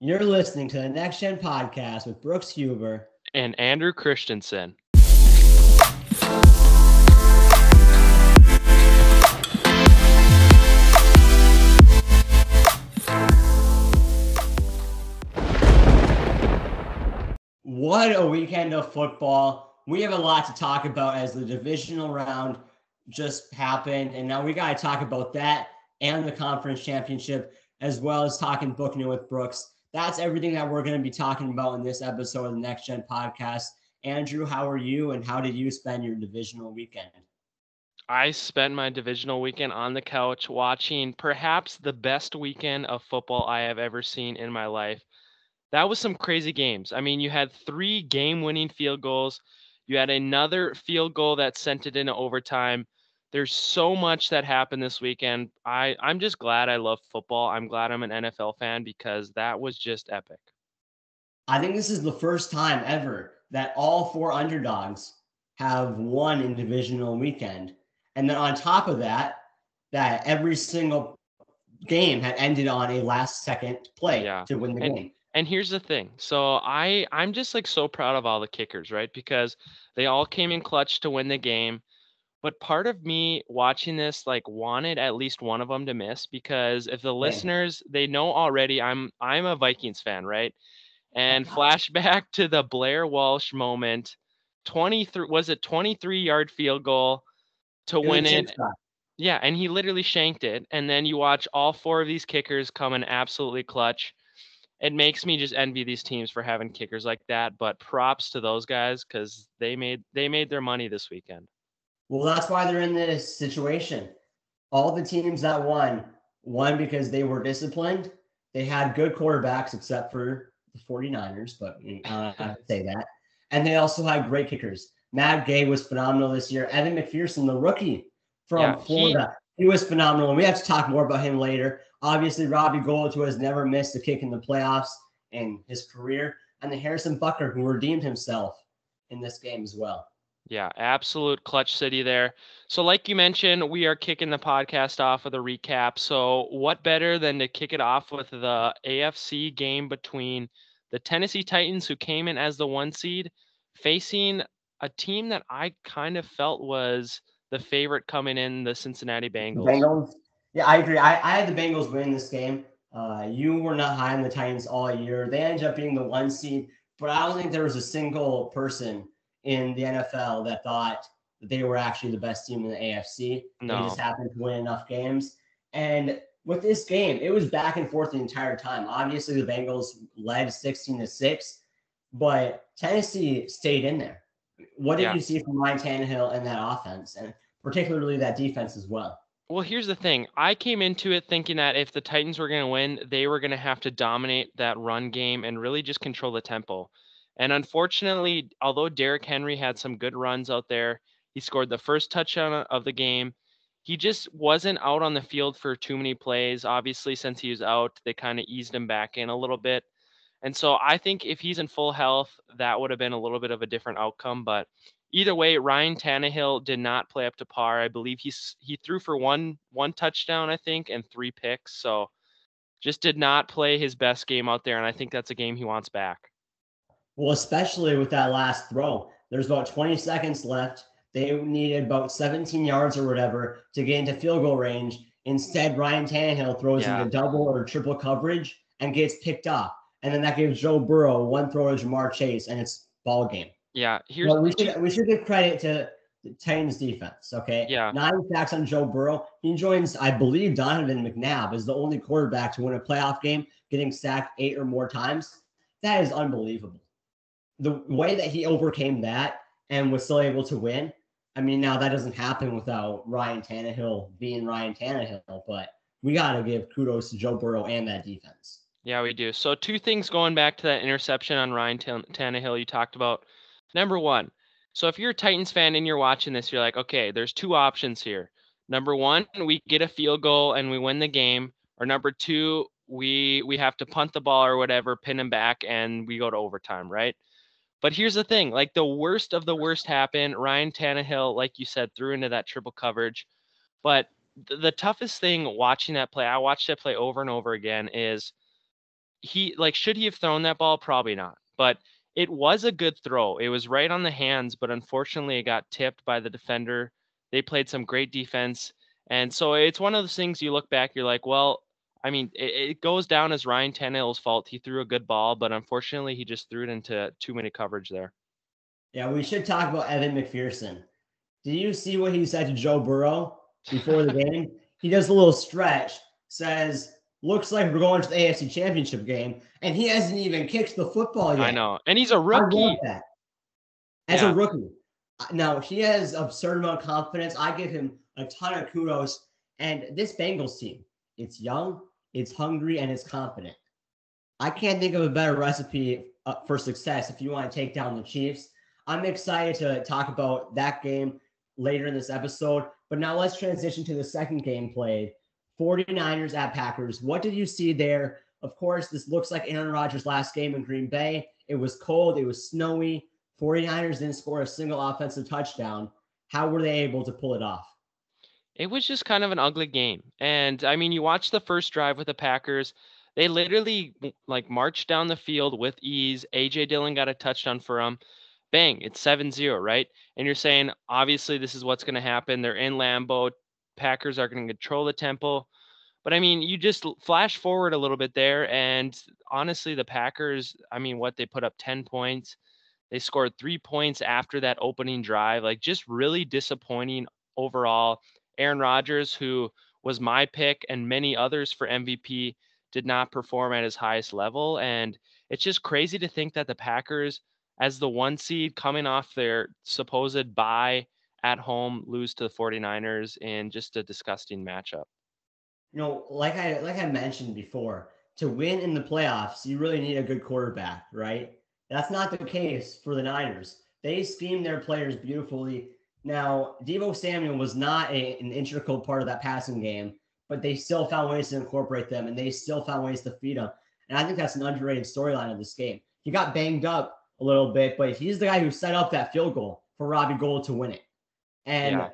You're listening to the Next Gen Podcast with Brooks Huber and Andrew Christianson. What a weekend of football. We have a lot to talk about as the divisional round just happened. And now we got to talk about that and the conference championship, as well as talking booking it with Brooks that's everything that we're going to be talking about in this episode of the Next Gen podcast. Andrew, how are you and how did you spend your divisional weekend? I spent my divisional weekend on the couch watching perhaps the best weekend of football I have ever seen in my life. That was some crazy games. I mean, you had three game winning field goals, you had another field goal that sent it into overtime there's so much that happened this weekend. I I'm just glad I love football. I'm glad I'm an NFL fan because that was just epic. I think this is the first time ever that all four underdogs have won in divisional weekend. And then on top of that, that every single game had ended on a last second play yeah. to win the and, game. And here's the thing. So I I'm just like so proud of all the kickers, right? Because they all came in clutch to win the game but part of me watching this like wanted at least one of them to miss because if the listeners they know already I'm I'm a Vikings fan, right? And flashback to the Blair Walsh moment, 23 was it 23 yard field goal to win it. Yeah, and he literally shanked it. And then you watch all four of these kickers come in absolutely clutch. It makes me just envy these teams for having kickers like that. But props to those guys because they made they made their money this weekend. Well, that's why they're in this situation. All the teams that won won because they were disciplined. They had good quarterbacks, except for the 49ers, but uh, I say that. And they also had great kickers. Matt Gay was phenomenal this year. Evan McPherson, the rookie from yeah, Florida, he, he was phenomenal. And we have to talk more about him later. Obviously, Robbie Gould, who has never missed a kick in the playoffs in his career, and the Harrison Butker, who redeemed himself in this game as well. Yeah, absolute clutch city there. So, like you mentioned, we are kicking the podcast off with a recap. So, what better than to kick it off with the AFC game between the Tennessee Titans, who came in as the one seed, facing a team that I kind of felt was the favorite coming in, the Cincinnati Bengals. Bengals. Yeah, I agree. I, I had the Bengals win this game. Uh, you were not high on the Titans all year. They ended up being the one seed, but I don't think there was a single person in the NFL that thought that they were actually the best team in the AFC. No. They just happened to win enough games. And with this game, it was back and forth the entire time. Obviously, the Bengals led 16 to 6, but Tennessee stayed in there. What did yeah. you see from Ryan Tannehill and that offense, and particularly that defense as well? Well, here's the thing. I came into it thinking that if the Titans were going to win, they were going to have to dominate that run game and really just control the tempo. And unfortunately, although Derrick Henry had some good runs out there, he scored the first touchdown of the game. He just wasn't out on the field for too many plays. Obviously, since he was out, they kind of eased him back in a little bit. And so I think if he's in full health, that would have been a little bit of a different outcome. But either way, Ryan Tannehill did not play up to par. I believe he's he threw for one one touchdown, I think, and three picks. So just did not play his best game out there. And I think that's a game he wants back. Well, especially with that last throw, there's about 20 seconds left. They needed about 17 yards or whatever to get into field goal range. Instead, Ryan Tannehill throws yeah. into double or triple coverage and gets picked off. And then that gives Joe Burrow one throw to Ja'Marr Chase, and it's ball game. Yeah, here's we should we should give credit to the Titans defense. Okay. Yeah. Nine sacks on Joe Burrow. He joins, I believe, Donovan McNabb is the only quarterback to win a playoff game, getting sacked eight or more times. That is unbelievable the way that he overcame that and was still able to win. I mean, now that doesn't happen without Ryan Tannehill being Ryan Tannehill, but we got to give kudos to Joe Burrow and that defense. Yeah, we do. So, two things going back to that interception on Ryan Tannehill you talked about. Number one, so if you're a Titans fan and you're watching this, you're like, okay, there's two options here. Number one, we get a field goal and we win the game. Or number two, we we have to punt the ball or whatever, pin him back, and we go to overtime, right? But here's the thing like the worst of the worst happened. Ryan Tannehill, like you said, threw into that triple coverage. But th- the toughest thing watching that play, I watched that play over and over again, is he like should he have thrown that ball? Probably not. But it was a good throw. It was right on the hands, but unfortunately it got tipped by the defender. They played some great defense. And so it's one of those things you look back, you're like, well, I mean, it, it goes down as Ryan Tannehill's fault. He threw a good ball, but unfortunately he just threw it into too many coverage there. Yeah, we should talk about Evan McPherson. Did you see what he said to Joe Burrow before the game? He does a little stretch, says, looks like we're going to the AFC championship game, and he hasn't even kicked the football yet. I know. And he's a rookie. that. As yeah. a rookie. Now he has absurd amount of confidence. I give him a ton of kudos. And this Bengals team, it's young, it's hungry, and it's confident. I can't think of a better recipe uh, for success if you want to take down the Chiefs. I'm excited to talk about that game later in this episode. But now let's transition to the second game played 49ers at Packers. What did you see there? Of course, this looks like Aaron Rodgers' last game in Green Bay. It was cold, it was snowy. 49ers didn't score a single offensive touchdown. How were they able to pull it off? It was just kind of an ugly game. And I mean, you watch the first drive with the Packers. They literally like marched down the field with ease. AJ Dillon got a touchdown for them. Bang, it's 7-0, right? And you're saying obviously this is what's going to happen. They're in Lambeau. Packers are going to control the tempo. But I mean, you just flash forward a little bit there and honestly the Packers, I mean, what they put up 10 points they scored three points after that opening drive. Like just really disappointing overall. Aaron Rodgers, who was my pick and many others for MVP, did not perform at his highest level. And it's just crazy to think that the Packers, as the one seed coming off their supposed bye at home, lose to the 49ers in just a disgusting matchup. You know, like I like I mentioned before, to win in the playoffs, you really need a good quarterback, right? That's not the case for the Niners. They schemed their players beautifully. Now, Deebo Samuel was not a, an integral part of that passing game, but they still found ways to incorporate them and they still found ways to feed them. And I think that's an underrated storyline of this game. He got banged up a little bit, but he's the guy who set up that field goal for Robbie Gould to win it. And yeah.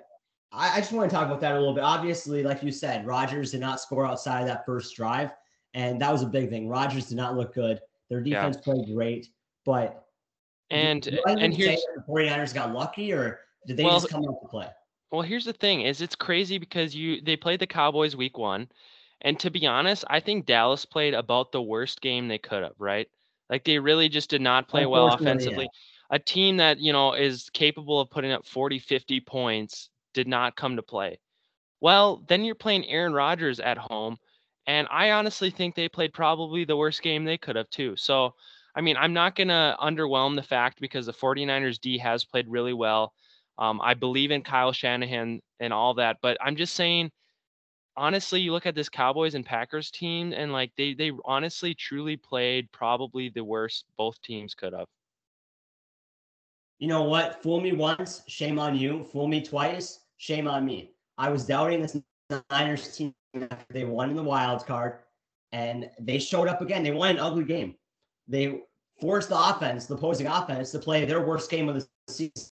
I, I just want to talk about that a little bit. Obviously, like you said, Rodgers did not score outside of that first drive. And that was a big thing. Rodgers did not look good. Their defense yeah. played great. But and and here's the 49ers got lucky or did they well, just come out to play? Well, here's the thing is it's crazy because you they played the Cowboys week one. And to be honest, I think Dallas played about the worst game they could have, right? Like they really just did not play well offensively. Yeah. A team that, you know, is capable of putting up 40, 50 points did not come to play. Well, then you're playing Aaron Rodgers at home. And I honestly think they played probably the worst game they could have, too. So I mean, I'm not going to underwhelm the fact because the 49ers D has played really well. Um, I believe in Kyle Shanahan and all that, but I'm just saying, honestly, you look at this Cowboys and Packers team, and like they they honestly truly played probably the worst both teams could have. You know what? Fool me once, shame on you. Fool me twice, shame on me. I was doubting this Niners team after they won in the wild card, and they showed up again. They won an ugly game they forced the offense, the opposing offense, to play their worst game of the season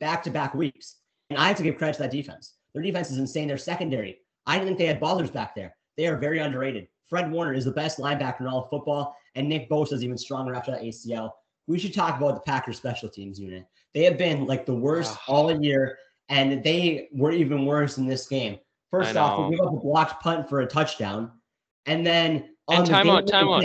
back to back weeks. And I have to give credit to that defense. Their defense is insane. Their secondary. I didn't think they had ballers back there. They are very underrated. Fred Warner is the best linebacker in all of football, and Nick Bosa is even stronger after that ACL. We should talk about the Packers special teams unit. They have been like the worst ah. all year, and they were even worse in this game. First off, they give up a blocked punt for a touchdown, and then on and time the out, time out.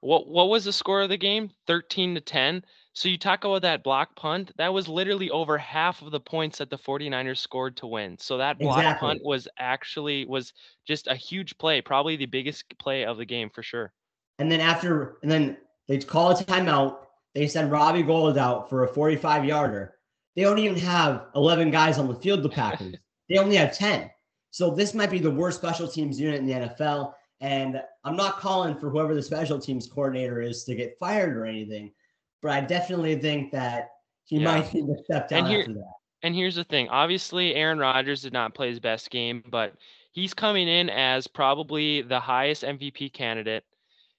What what was the score of the game? 13 to 10. So you talk about that block punt, that was literally over half of the points that the 49ers scored to win. So that block exactly. punt was actually was just a huge play, probably the biggest play of the game for sure. And then after and then they call a timeout. They send Robbie Gould out for a 45 yarder. They don't even have 11 guys on the field, the Packers. they only have 10. So this might be the worst special teams unit in the NFL. And I'm not calling for whoever the special teams coordinator is to get fired or anything, but I definitely think that he yeah. might need to step down here, after that. And here's the thing obviously, Aaron Rodgers did not play his best game, but he's coming in as probably the highest MVP candidate.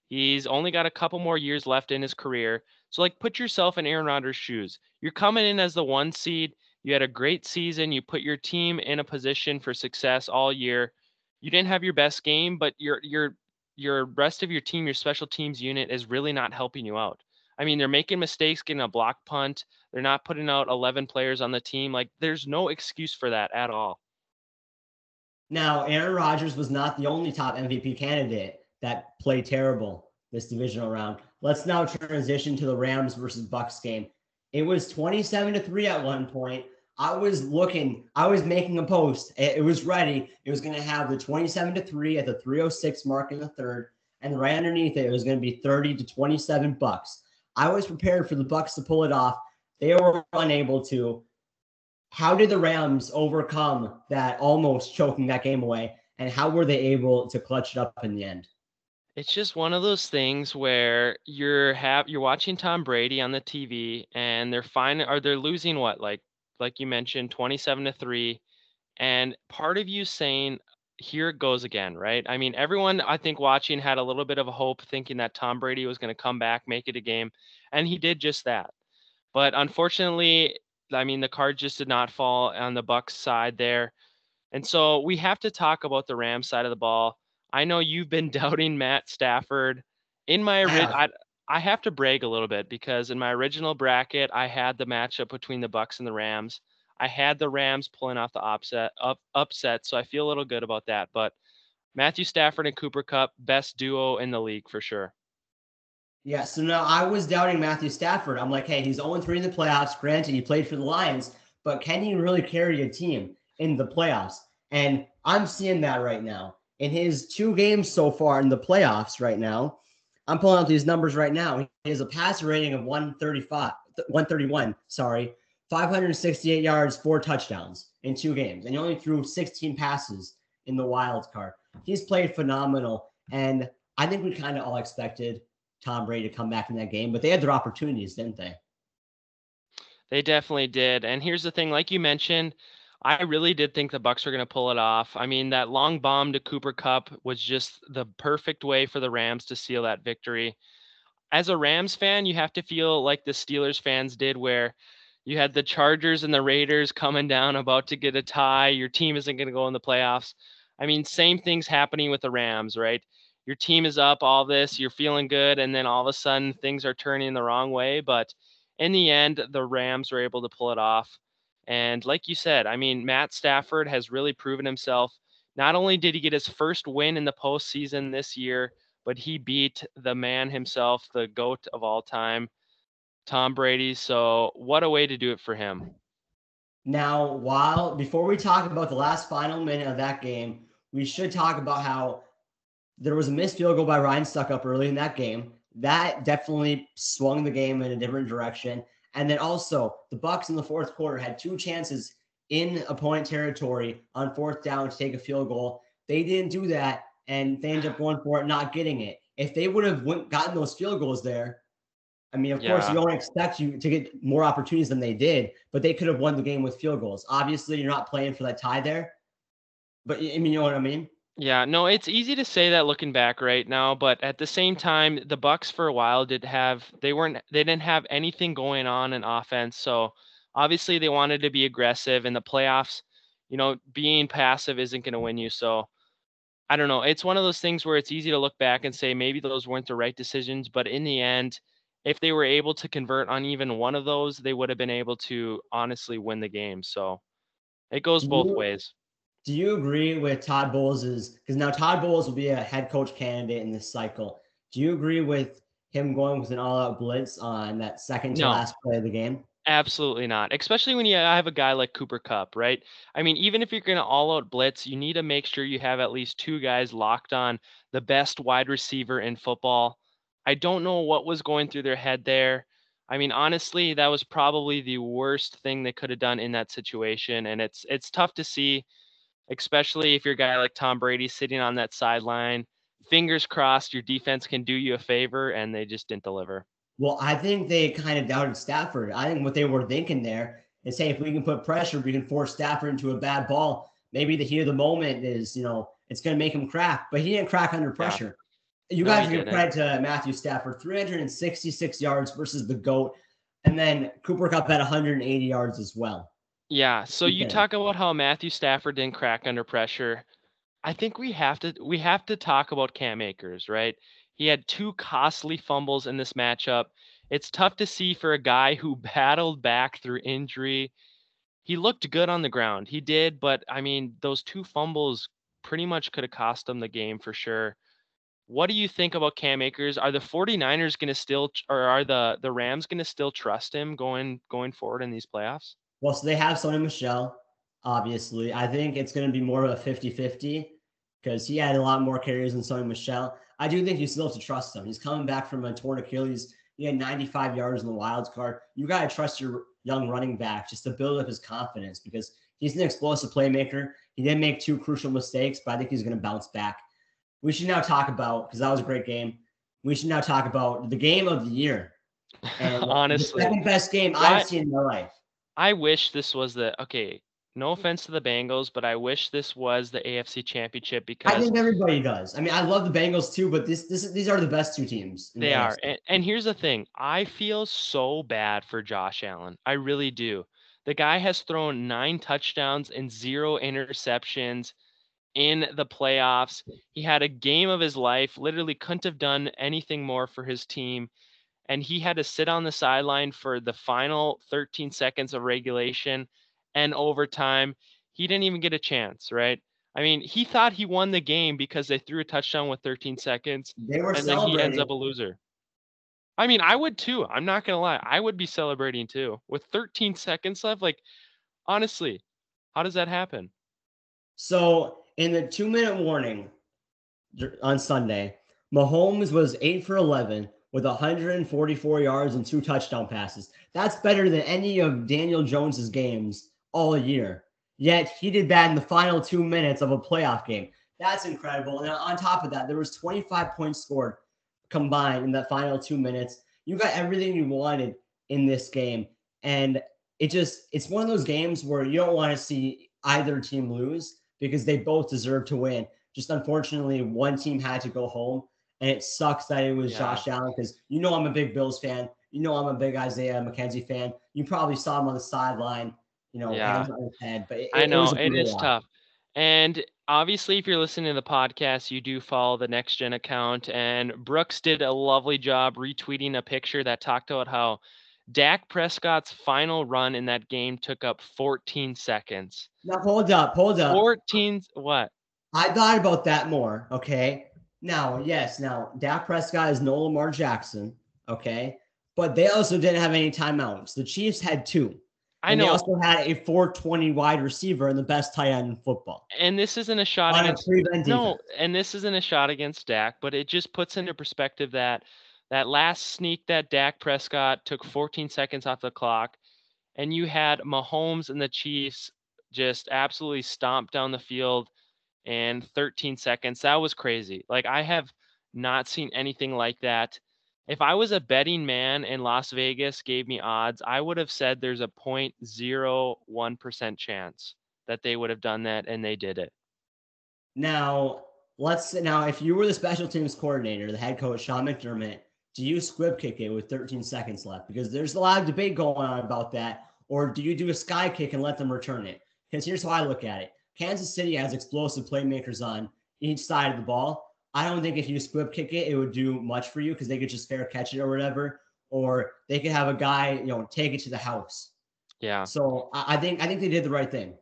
He's only got a couple more years left in his career. So, like, put yourself in Aaron Rodgers' shoes. You're coming in as the one seed. You had a great season. You put your team in a position for success all year you didn't have your best game, but you're you're your rest of your team, your special teams unit is really not helping you out. I mean, they're making mistakes getting a block punt. They're not putting out 11 players on the team. Like, there's no excuse for that at all. Now, Aaron Rodgers was not the only top MVP candidate that played terrible this divisional round. Let's now transition to the Rams versus Bucs game. It was 27 to 3 at one point. I was looking, I was making a post. It, was ready. It was going to have the 27 to 3 at the 306 mark in the third. And right underneath it, it was going to be 30 to 27 Bucs. I was prepared for the Bucs to pull it off. They were unable to. How did the Rams overcome that almost choking that game away? And how were they able to clutch it up in the end? It's just one of those things where you're have you're watching Tom Brady on the TV and they're fine are they're losing what like like you mentioned, 27 to 3. And part of you saying, here it goes again, right? I mean, everyone I think watching had a little bit of a hope thinking that Tom Brady was going to come back, make it a game, and he did just that. But unfortunately, I mean, the card just did not fall on the Bucs side there. And so we have to talk about the Rams side of the ball. I know you've been doubting Matt Stafford. In my I, I have to brag a little bit because in my original bracket, I had the matchup between the Bucs and the Rams. I had the Rams pulling off the upset, up, upset, so I feel a little good about that. But Matthew Stafford and Cooper Kupp, best duo in the league for sure. Yeah, so now I was doubting Matthew Stafford. I'm like, hey, he's 0 3 in the playoffs. Granted, he played for the Lions, but can he really carry a team in the playoffs? And I'm seeing that right now. In his two games so far in the playoffs right now, I'm pulling out these numbers right now. He has a passer rating of 135, 131, sorry, 568 yards, four touchdowns in two games, and he only threw 16 passes in the wild card. He's played phenomenal, and I think we kind of all expected Tom Brady to come back in that game, but they had their opportunities, didn't they? They definitely did. And here's the thing, like you mentioned, I really did think the Bucs were going to pull it off. I mean, that long bomb to Cooper Kupp was just the perfect way for the Rams to seal that victory. As a Rams fan, you have to feel like the Steelers fans did where you had the Chargers and the Raiders coming down about to get a tie. Your team isn't going to go in the playoffs. I mean, same things happening with the Rams, right? Your team is up, all this, you're feeling good, and then all of a sudden things are turning the wrong way. But in the end, the Rams were able to pull it off. And like you said, I mean, Matt Stafford has really proven himself. Not only did he get his first win in the postseason this year, but he beat the man himself, the GOAT of all time, Tom Brady. So, what a way to do it for him. Now, while before we talk about the last final minute of that game, we should talk about how there was a missed field goal by Ryan Succop early in that game. That definitely swung the game in a different direction. And then also the Bucs in the fourth quarter had two chances in opponent territory on fourth down to take a field goal. They didn't do that, and they ended up going for it, not getting it. If they would have went, gotten those field goals there, I mean, of yeah. course, you don't expect you to get more opportunities than they did, but they could have won the game with field goals. Obviously, you're not playing for that tie there, but I mean, you know what I mean? Yeah, no, it's easy to say that looking back right now, but at the same time, the Bucs for a while did have they weren't they didn't have anything going on in offense. So obviously they wanted to be aggressive in the playoffs. You know, being passive isn't going to win you. So I don't know. It's one of those things where it's easy to look back and say maybe those weren't the right decisions, but in the end, if they were able to convert on even one of those, they would have been able to honestly win the game. So it goes both ways. Do you agree with Todd Bowles's? Because now Todd Bowles will be a head coach candidate in this cycle. Do you agree with him going with an all-out blitz on that second to no. last play of the game? Absolutely not. Especially when you have a guy like Cooper Kupp, right? I mean, even if you're going to all out blitz, you need to make sure you have at least two guys locked on the best wide receiver in football. I don't know what was going through their head there. I mean, honestly, that was probably the worst thing they could have done in that situation, and it's it's tough to see especially if you're a guy like Tom Brady sitting on that sideline. Fingers crossed your defense can do you a favor, and they just didn't deliver. Well, I think they kind of doubted Stafford. I think what they were thinking there is, hey, if we can put pressure, we can force Stafford into a bad ball. Maybe the heat of the moment is, you know, it's going to make him crack, but he didn't crack under pressure. Yeah. You guys no, give credit to Matthew Stafford, 366 yards versus the GOAT. And then Cooper Kupp had 180 yards as well. Yeah. So you talk about how Matthew Stafford didn't crack under pressure. I think we have to we have to talk about Cam Akers, right? He had two costly fumbles in this matchup. It's tough to see for a guy who battled back through injury. He looked good on the ground. He did, but I mean, those two fumbles pretty much could have cost him the game for sure. What do you think about Cam Akers? Are the 49ers going to still or are the the Rams going to still trust him going going forward in these playoffs? Well, so they have Sony Michel, obviously. I think it's going to be more of a 50-50 because he had a lot more carries than Sony Michel. I do think you still have to trust him. He's coming back from a torn Achilles. He had 95 yards in the wild card. You got to trust your young running back just to build up his confidence because he's an explosive playmaker. He didn't make two crucial mistakes, but I think he's going to bounce back. We should now talk about because that was a great game. We should now talk about the game of the year. And Honestly, the second best game I've seen in my life. I wish this was the okay. No offense to the Bengals, but I wish this was the AFC Championship because I think everybody does. I mean, I love the Bengals too, but this, this these are the best two teams. They the are, and, and here's the thing: I feel so bad for Josh Allen. I really do. The guy has thrown nine touchdowns and zero interceptions in the playoffs. He had a game of his life. Literally couldn't have done anything more for his team and he had to sit on the sideline for the final 13 seconds of regulation and overtime. He didn't even get a chance, right? I mean, he thought he won the game because they threw a touchdown with 13 seconds. They were and then he ends up a loser. I mean, I would too. I'm not gonna lie. I would be celebrating too. With 13 seconds left, like honestly, how does that happen? So in the two minute warning on Sunday, Mahomes was eight for 11, with 144 yards and two touchdown passes. That's better than any of Daniel Jones's games all year. Yet he did that in the final two minutes of a playoff game. That's incredible. And on top of that, there was 25 points scored combined in the final two minutes. You got everything you wanted in this game. And it just it's one of those games where you don't want to see either team lose because they both deserve to win. Just unfortunately, one team had to go home and it sucks that it was yeah. Josh Allen because you know I'm a big Bills fan. You know I'm a big Isaiah McKenzie fan. You probably saw him on the sideline, you know, yeah. hands on his head. But it, I know it, it is tough. And obviously, if you're listening to the podcast, you do follow the Next Gen account. And Brooks did a lovely job retweeting a picture that talked about how Dak Prescott's final run in that game took up 14 seconds. Now hold up, hold up. 14 what? I thought about that more. Okay. Now, yes, now Dak Prescott is no Lamar Jackson, okay, but they also didn't have any timeouts. The Chiefs had two. I know. They also had a 420 wide receiver and the best tight end in football. And this isn't a shot On against a no, and this isn't a shot against Dak, but it just puts into perspective that that last sneak that Dak Prescott took 14 seconds off the clock, and you had Mahomes and the Chiefs just absolutely stomp down the field and 13 seconds. That was crazy. Like I have not seen anything like that. If I was a betting man and Las Vegas gave me odds, I would have said there's a 0.01% chance that they would have done that and they did it. Now, let's now if you were the special teams coordinator, the head coach Sean McDermott, do you squib kick it with 13 seconds left? Because there's a lot of debate going on about that. Or do you do a sky kick and let them return it? Because here's how I look at it. Kansas City has explosive playmakers on each side of the ball. I don't think if you squib kick it, it would do much for you because they could just fair catch it or whatever, or they could have a guy, you know, take it to the house. Yeah. So I think I think they did the right thing.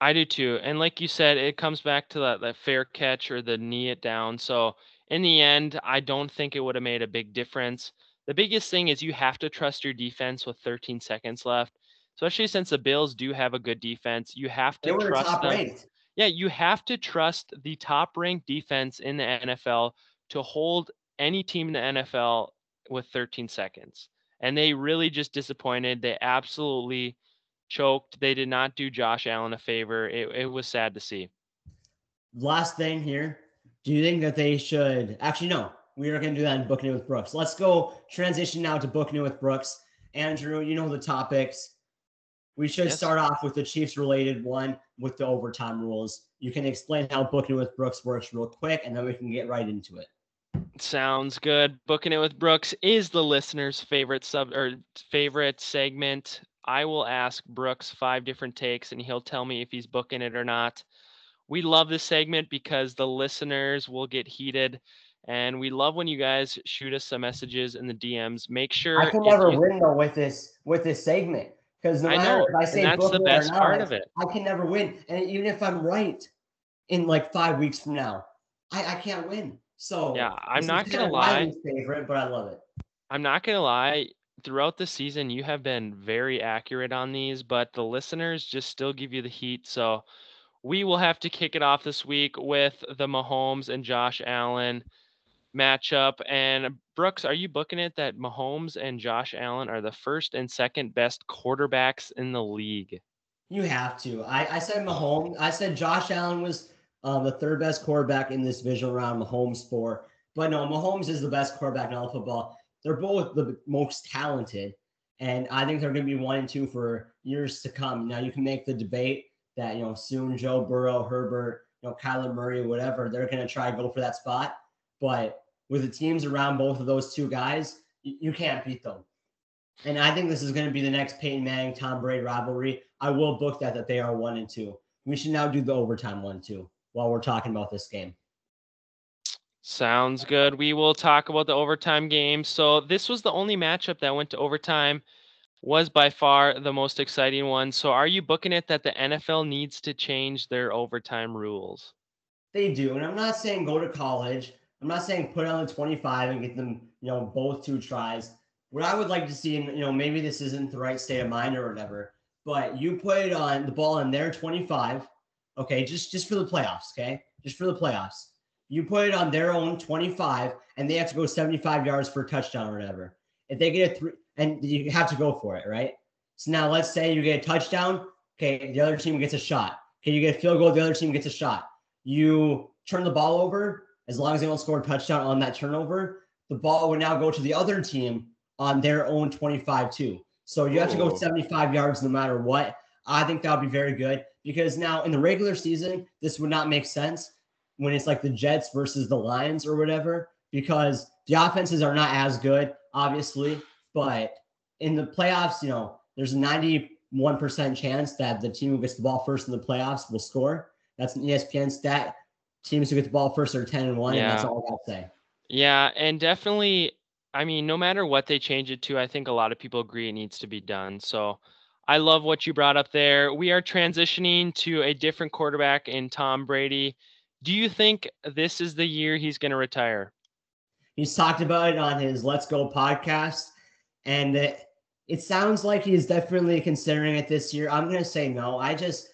I do too. And like you said, it comes back to that, that fair catch or the knee it down. So in the end, I don't think it would have made a big difference. The biggest thing is you have to trust your defense with 13 seconds left especially since the Bills do have a good defense. You have to trust them. Ranked. Yeah, you have to trust the top ranked defense in the NFL to hold any team in the NFL with 13 seconds. And they really just disappointed. They absolutely choked. They did not do Josh Allen a favor. It, it was sad to see. Last thing here. Do you think that they should actually no? We are going to do that in booking it with Brooks. Let's go transition now to booking it with Brooks. Andrew, you know the topics. We should yes. start off with the Chiefs related one with the overtime rules. You can explain how booking It with Brooks works real quick, and then we can get right into it. Sounds good. Booking it with Brooks is the listener's favorite sub or favorite segment. I will ask Brooks five different takes, and he'll tell me if he's booking it or not. We love this segment because the listeners will get heated. And we love when you guys shoot us some messages in the DMs. Make sure I can never you, win though with this with this segment because no I matter know, if I say that's the best not, part of it. I can never win, and even if I'm right in like five weeks from now, I, I can't win. So yeah, I'm not gonna lie. Favorite, but I love it. I'm not gonna lie. Throughout the season, you have been very accurate on these, but the listeners just still give you the heat. So we will have to kick it off this week with the Mahomes and Josh Allen matchup. And Brooks, are you booking it that Mahomes and Josh Allen are the first and second best quarterbacks in the league? You have to. I, I said Mahomes. I said Josh Allen was uh, the third best quarterback in this divisional round. Mahomes four, but no, Mahomes is the best quarterback in all football. They're both the most talented, and I think they're going to be one and two for years to come. Now you can make the debate that you know soon Joe Burrow, Herbert, you know Kyler Murray, whatever, they're going to try to go for that spot. But with the teams around both of those two guys, you, you can't beat them. And I think this is going to be the next Peyton Manning Tom Brady rivalry. I will book that that they are one and two. We should now do the overtime one too while we're talking about this game. Sounds good. We will talk about the overtime game. So this was the only matchup that went to overtime. Was by far the most exciting one. So are you booking it that the NFL needs to change their overtime rules? They do. And I'm not saying go to college. I'm not saying put on the 25 and get them, you know, both two tries. What I would like to see, and you know, maybe this isn't the right state of mind or whatever, but you put it on the ball in their 25, okay, just just for the playoffs, okay, just for the playoffs. You put it on their own 25, and they have to go 75 yards for a touchdown or whatever. If they get a three, and you have to go for it, right? So now let's say you get a touchdown, okay, the other team gets a shot. Okay, you get a field goal, the other team gets a shot. You turn the ball over, as long as they don't score a touchdown on that turnover, the ball would now go to the other team on their own 25 too. So you have to go 75 yards no matter what. I think that would be very good because now in the regular season, this would not make sense when it's like the Jets versus the Lions or whatever, because the offenses are not as good, obviously. But in the playoffs, you know, there's a 91% chance that the team who gets the ball first in the playoffs will score. That's an ESPN stat teams who get the ball first are 10 and 1 yeah. and that's all I got to say. Yeah, and definitely I mean, no matter what they change it to, I think a lot of people agree it needs to be done. So I love what you brought up there. We are transitioning to a different quarterback in Tom Brady. Do you think this is the year he's going to retire? He's talked about it on his Let's Go podcast, and it, it sounds like he's definitely considering it this year. I'm going to say no. I just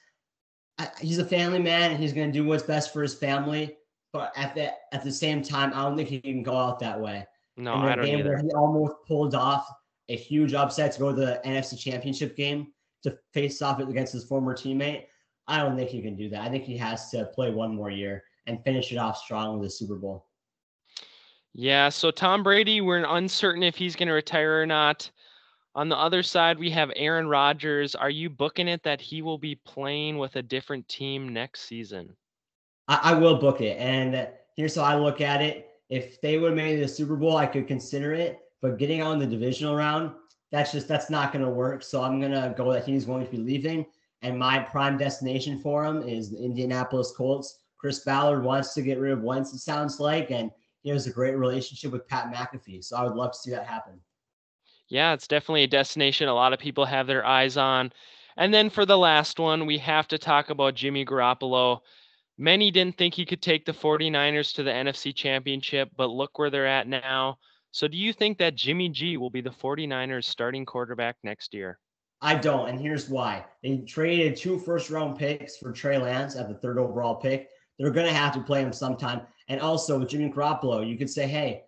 he's a family man and he's going to do what's best for his family. But at the at the same time, I don't think he can go out that way. No, I don't either. he almost pulled off a huge upset to go to the NFC Championship game to face off against his former teammate. I don't think he can do that. I think he has to play one more year and finish it off strong with the Super Bowl. Yeah, so Tom Brady, we're uncertain if he's going to retire or not. On the other side, we have Aaron Rodgers. Are you booking it that he will be playing with a different team next season? I, I will book it. And here's how I look at it. If they would have made the Super Bowl, I could consider it. But getting on the divisional round, that's just that's not going to work. So I'm going to go that he's going to be leaving. And my prime destination for him is the Indianapolis Colts. Chris Ballard wants to get rid of Wentz, it sounds like, and he has a great relationship with Pat McAfee. So I would love to see that happen yeah, it's definitely a destination a lot of people have their eyes on. And then for the last one, we have to talk about Jimmy Garoppolo. Many didn't think he could take the 49ers to the NFC Championship, but look where they're at now. So do you think that Jimmy G will be the 49ers starting quarterback next year? I don't, and here's why. They traded two first round picks for Trey Lance at the third overall pick. They're going to have to play him sometime. And also with Jimmy Garoppolo, you could say, hey,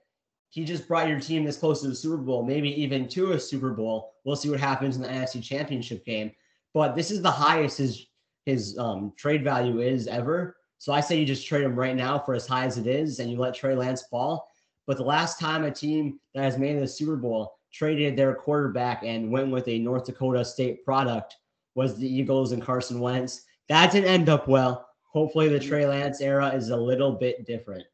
he just brought your team this close to the Super Bowl, maybe even to a Super Bowl. We'll see what happens in the NFC Championship game. But this is the highest his his um, trade value is ever. So I say you just trade him right now for as high as it is, and you let Trey Lance fall. But the last time a team that has made the Super Bowl traded their quarterback and went with a North Dakota State product was the Eagles and Carson Wentz. That didn't end up well. Hopefully, the Trey Lance era is a little bit different.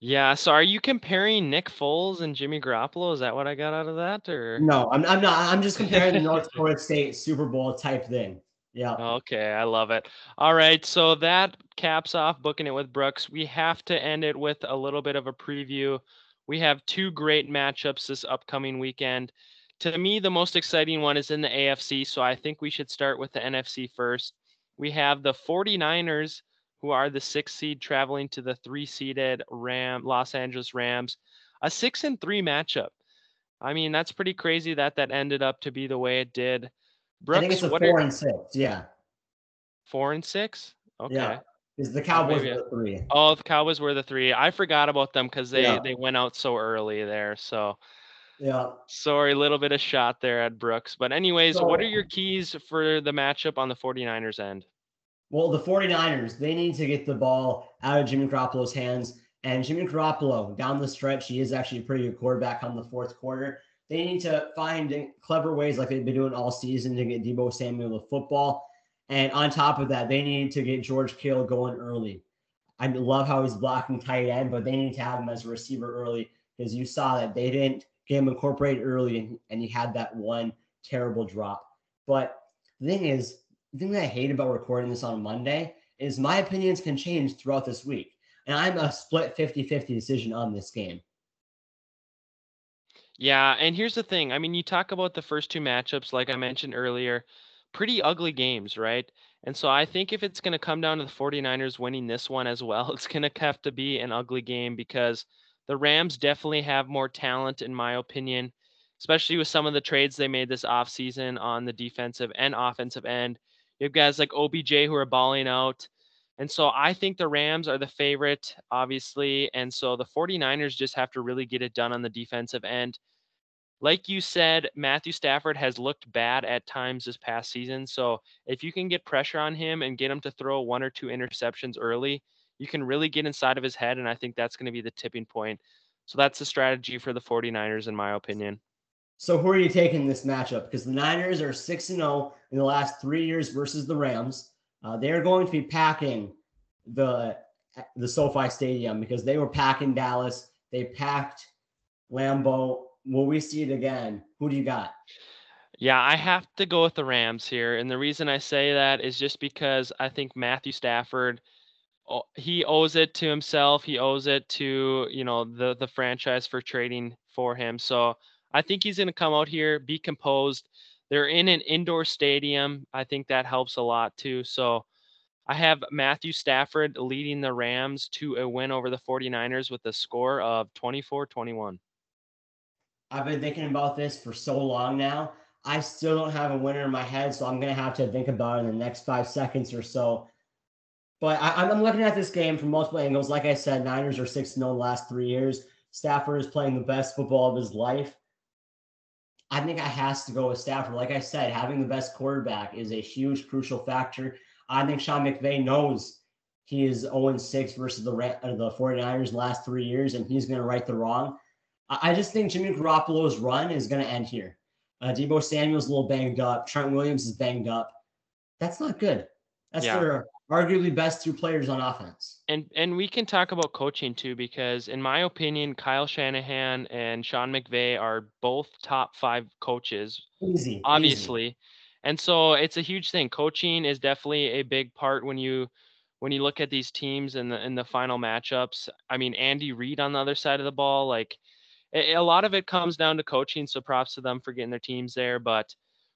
Yeah. So are you comparing Nick Foles and Jimmy Garoppolo? Is that what I got out of that? Or no, I'm, I'm not. I'm just comparing the North Dakota State Super Bowl type thing. Yeah. Okay, I love it. All right, so that caps off booking it with Brooks. We have to end it with a little bit of a preview. We have two great matchups this upcoming weekend. To me, the most exciting one is in the AFC, so I think we should start with the NFC first. We have the 49ers, who are the six seed, traveling to the three seeded Ram Los Angeles Rams. A six and three matchup. I mean, that's pretty crazy that that ended up to be the way it did. Brooks, I think it's a four are, and six. Yeah. Four and six. Okay. Yeah. Is the oh, Cowboys were the three? Oh, the Cowboys were the three. I forgot about them because they yeah. they went out so early there. So. Yeah. Sorry, a little bit of shot there at Brooks. But anyways, so, what are your keys for the matchup on the 49ers end? Well, the 49ers, they need to get the ball out of Jimmy Garoppolo's hands. And Jimmy Garoppolo, down the stretch, he is actually a pretty good quarterback on the fourth quarter. They need to find clever ways, like they've been doing all season, to get Deebo Samuel the football. And on top of that, they need to get George Kittle going early. I love how he's blocking tight end, but they need to have him as a receiver early because you saw that they didn't get him incorporated early and, and he had that one terrible drop. But the thing is, the thing that I hate about recording this on Monday is my opinions can change throughout this week. And I'm a split 50 50 decision on this game. Yeah, and here's the thing. I mean, you talk about the first two matchups, like I mentioned earlier, pretty ugly games, right? And so I think if it's going to come down to the 49ers winning this one as well, it's going to have to be an ugly game because the Rams definitely have more talent, in my opinion, especially with some of the trades they made this offseason on the defensive and offensive end. You have guys like OBJ who are balling out. And so I think the Rams are the favorite, obviously. And so the 49ers just have to really get it done on the defensive end like you said, Matthew Stafford has looked bad at times this past season. So if you can get pressure on him and get him to throw one or two interceptions early, you can really get inside of his head. And I think that's going to be the tipping point. So that's the strategy for the 49ers, in my opinion. So who are you taking this matchup? Because the Niners are 6 and 0 in the last three years versus the Rams. Uh, they are going to be packing the the SoFi Stadium because they were packing Dallas. They packed Lambeau will we see it again? Who do you got? Yeah, I have to go with the Rams here. And the reason I say that is just because I think Matthew Stafford he owes it to himself. He owes it to, you know, the the franchise for trading for him. So I think he's going to come out here, be composed. They're in an indoor stadium. I think that helps a lot too. So I have Matthew Stafford leading the Rams to a win over the 49ers with a score of 24 21. I've been thinking about this for so long now. I still don't have a winner in my head, so I'm gonna have to think about it in the next five seconds or so. But I, am looking at this game from multiple angles. Like I said, Niners are six 0 the last three years. Stafford is playing the best football of his life. I think I has to go with Stafford. Like I said, having the best quarterback is a huge, crucial factor. I think Sean McVay knows he is 0 6 versus the, the 49ers last three years, and he's going to right the wrong. I just think Jimmy Garoppolo's run is going to end here. Uh, Deebo Samuel's a little banged up. Trent Williams is banged up. That's not good. That's yeah. their arguably best two players on offense. And and we can talk about coaching too, because in my opinion, Kyle Shanahan and Sean McVay are both top five coaches. Easy. Obviously. Easy. And so it's a huge thing. Coaching is definitely a big part when you when you look at these teams in the in the final matchups. I mean, Andy Reid on the other side of the ball, like a lot of it comes down to coaching. So props to them for getting their teams there. But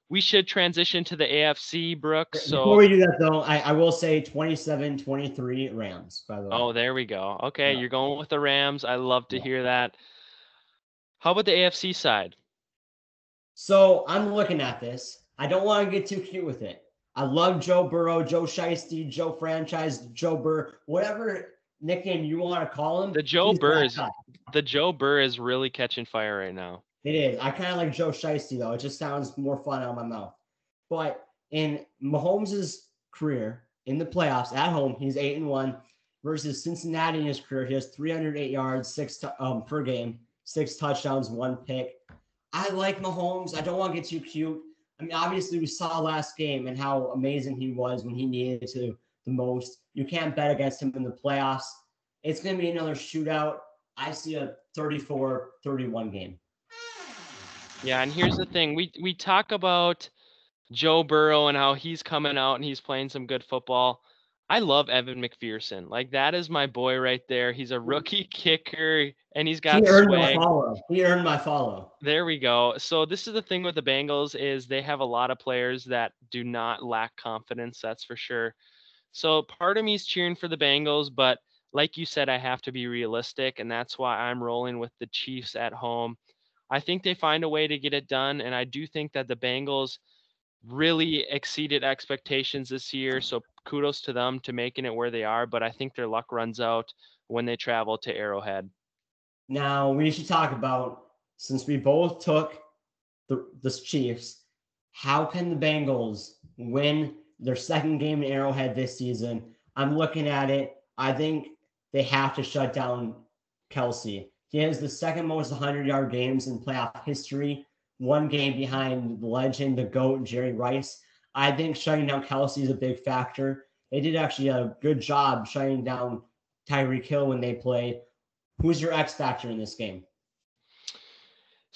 we should transition to the AFC, Brooks. So before we do that, though, I, I will say 27 23 Rams, by the way. Oh, there we go. Okay. Yeah. You're going with the Rams. I love to yeah. hear that. How about the AFC side? So I'm looking at this. I don't want to get too cute with it. I love Joe Burrow, Joe Shiesty, Joe Franchise, Joe Burr, whatever nickname you want to call him. The Joe Burr is the Joe Burr is really catching fire right now. It is. I kind of like Joe Shiesty though. It just sounds more fun out of my mouth. But in Mahomes' career in the playoffs at home, he's eight and one versus Cincinnati in his career. He has 308 yards, six um, per game, six touchdowns, one pick. I like Mahomes. I don't want to get too cute. I mean, obviously, we saw last game and how amazing he was when he needed to the most. You can't bet against him in the playoffs. It's going to be another shootout. I see a 34 31 game. Yeah, and here's the thing we we talk about Joe Burrow and how he's coming out and he's playing some good football. I love Evan McPherson. Like that is my boy right there. He's a mm. rookie kicker and he's got he earned swag. my follow. He earned my follow. There we go. So this is the thing with the Bengals is they have a lot of players that do not lack confidence, that's for sure. So part of me is cheering for the Bengals, but like you said, I have to be realistic, and that's why I'm rolling with the Chiefs at home. I think they find a way to get it done, and I do think that the Bengals really exceeded expectations this year. So kudos to them to making it where they are, but I think their luck runs out when they travel to Arrowhead. Now we should talk about since we both took the the Chiefs, how can the Bengals win their second game in Arrowhead this season? I'm looking at it. I think they have to shut down Kelce. He has the second most 100 yard games in playoff history, one game behind the legend, the GOAT, Jerry Rice. I think shutting down Kelce is a big factor. They did actually a good job shutting down Tyreek Hill when they played. Who's your X factor in this game?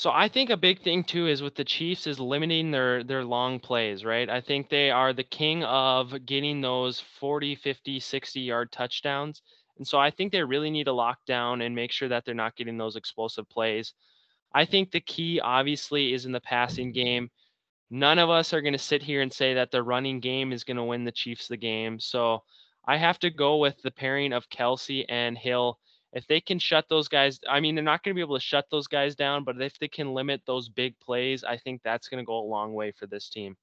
So I think a big thing too is with the Chiefs is limiting their their long plays, right? I think they are the king of getting those 40, 50, 60 yard touchdowns. And so I think they really need to lock down and make sure that they're not getting those explosive plays. I think the key obviously is in the passing game. None of us are going to sit here and say that the running game is going to win the Chiefs the game. So I have to go with the pairing of Kelce and Hill if they can shut those guys, I mean, they're not going to be able to shut those guys down, but if they can limit those big plays, I think that's going to go a long way for this team.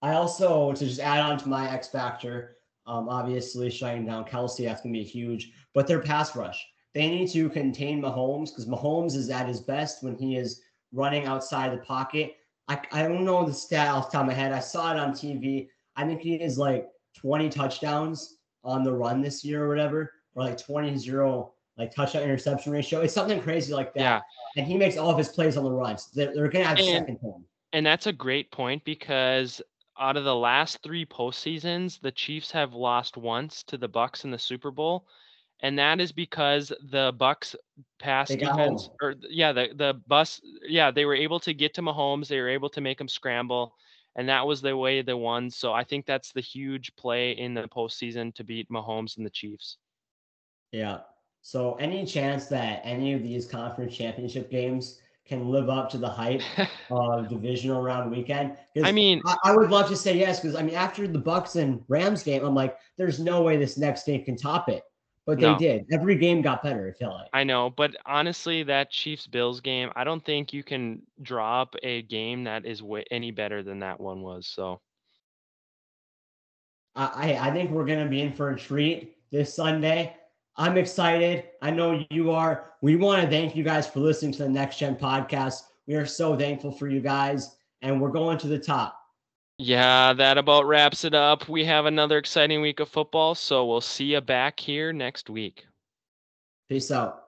I also, to just add on to my X factor, um, obviously shutting down Kelce, that's going to be huge, but their pass rush. They need to contain Mahomes because Mahomes is at his best when he is running outside the pocket. I, I don't know the stat off the top of my head. I saw it on TV. I think he is like 20 touchdowns on the run this year or whatever or like 20 0 like touchdown interception ratio. It's something crazy like that. Yeah. And he makes all of his plays on the runs. They're, they're going to have and, second home. And that's a great point because out of the last three postseasons, the Chiefs have lost once to the Bucs in the Super Bowl. And that is because the Bucs pass defense, or yeah, the the bus, yeah, they were able to get to Mahomes. They were able to make him scramble, and that was the way they won. So I think that's the huge play in the postseason to beat Mahomes and the Chiefs. Yeah. So any chance that any of these conference championship games can live up to the hype of divisional round weekend? I mean, I, I, would love to say yes because I mean, after the Bucs and Rams game, I'm like, there's no way this next game can top it. But they no. did. Every game got better. I feel like. I know, but honestly, that Chiefs Bills game, I don't think you can drop a game that is way, any better than that one was. So. I I think we're gonna be in for a treat this Sunday. I'm excited. I know you are. We want to thank you guys for listening to the Next Gen podcast. We are so thankful for you guys, and we're going to the top. Yeah, that about wraps it up. We have another exciting week of football, so we'll see you back here next week. Peace out.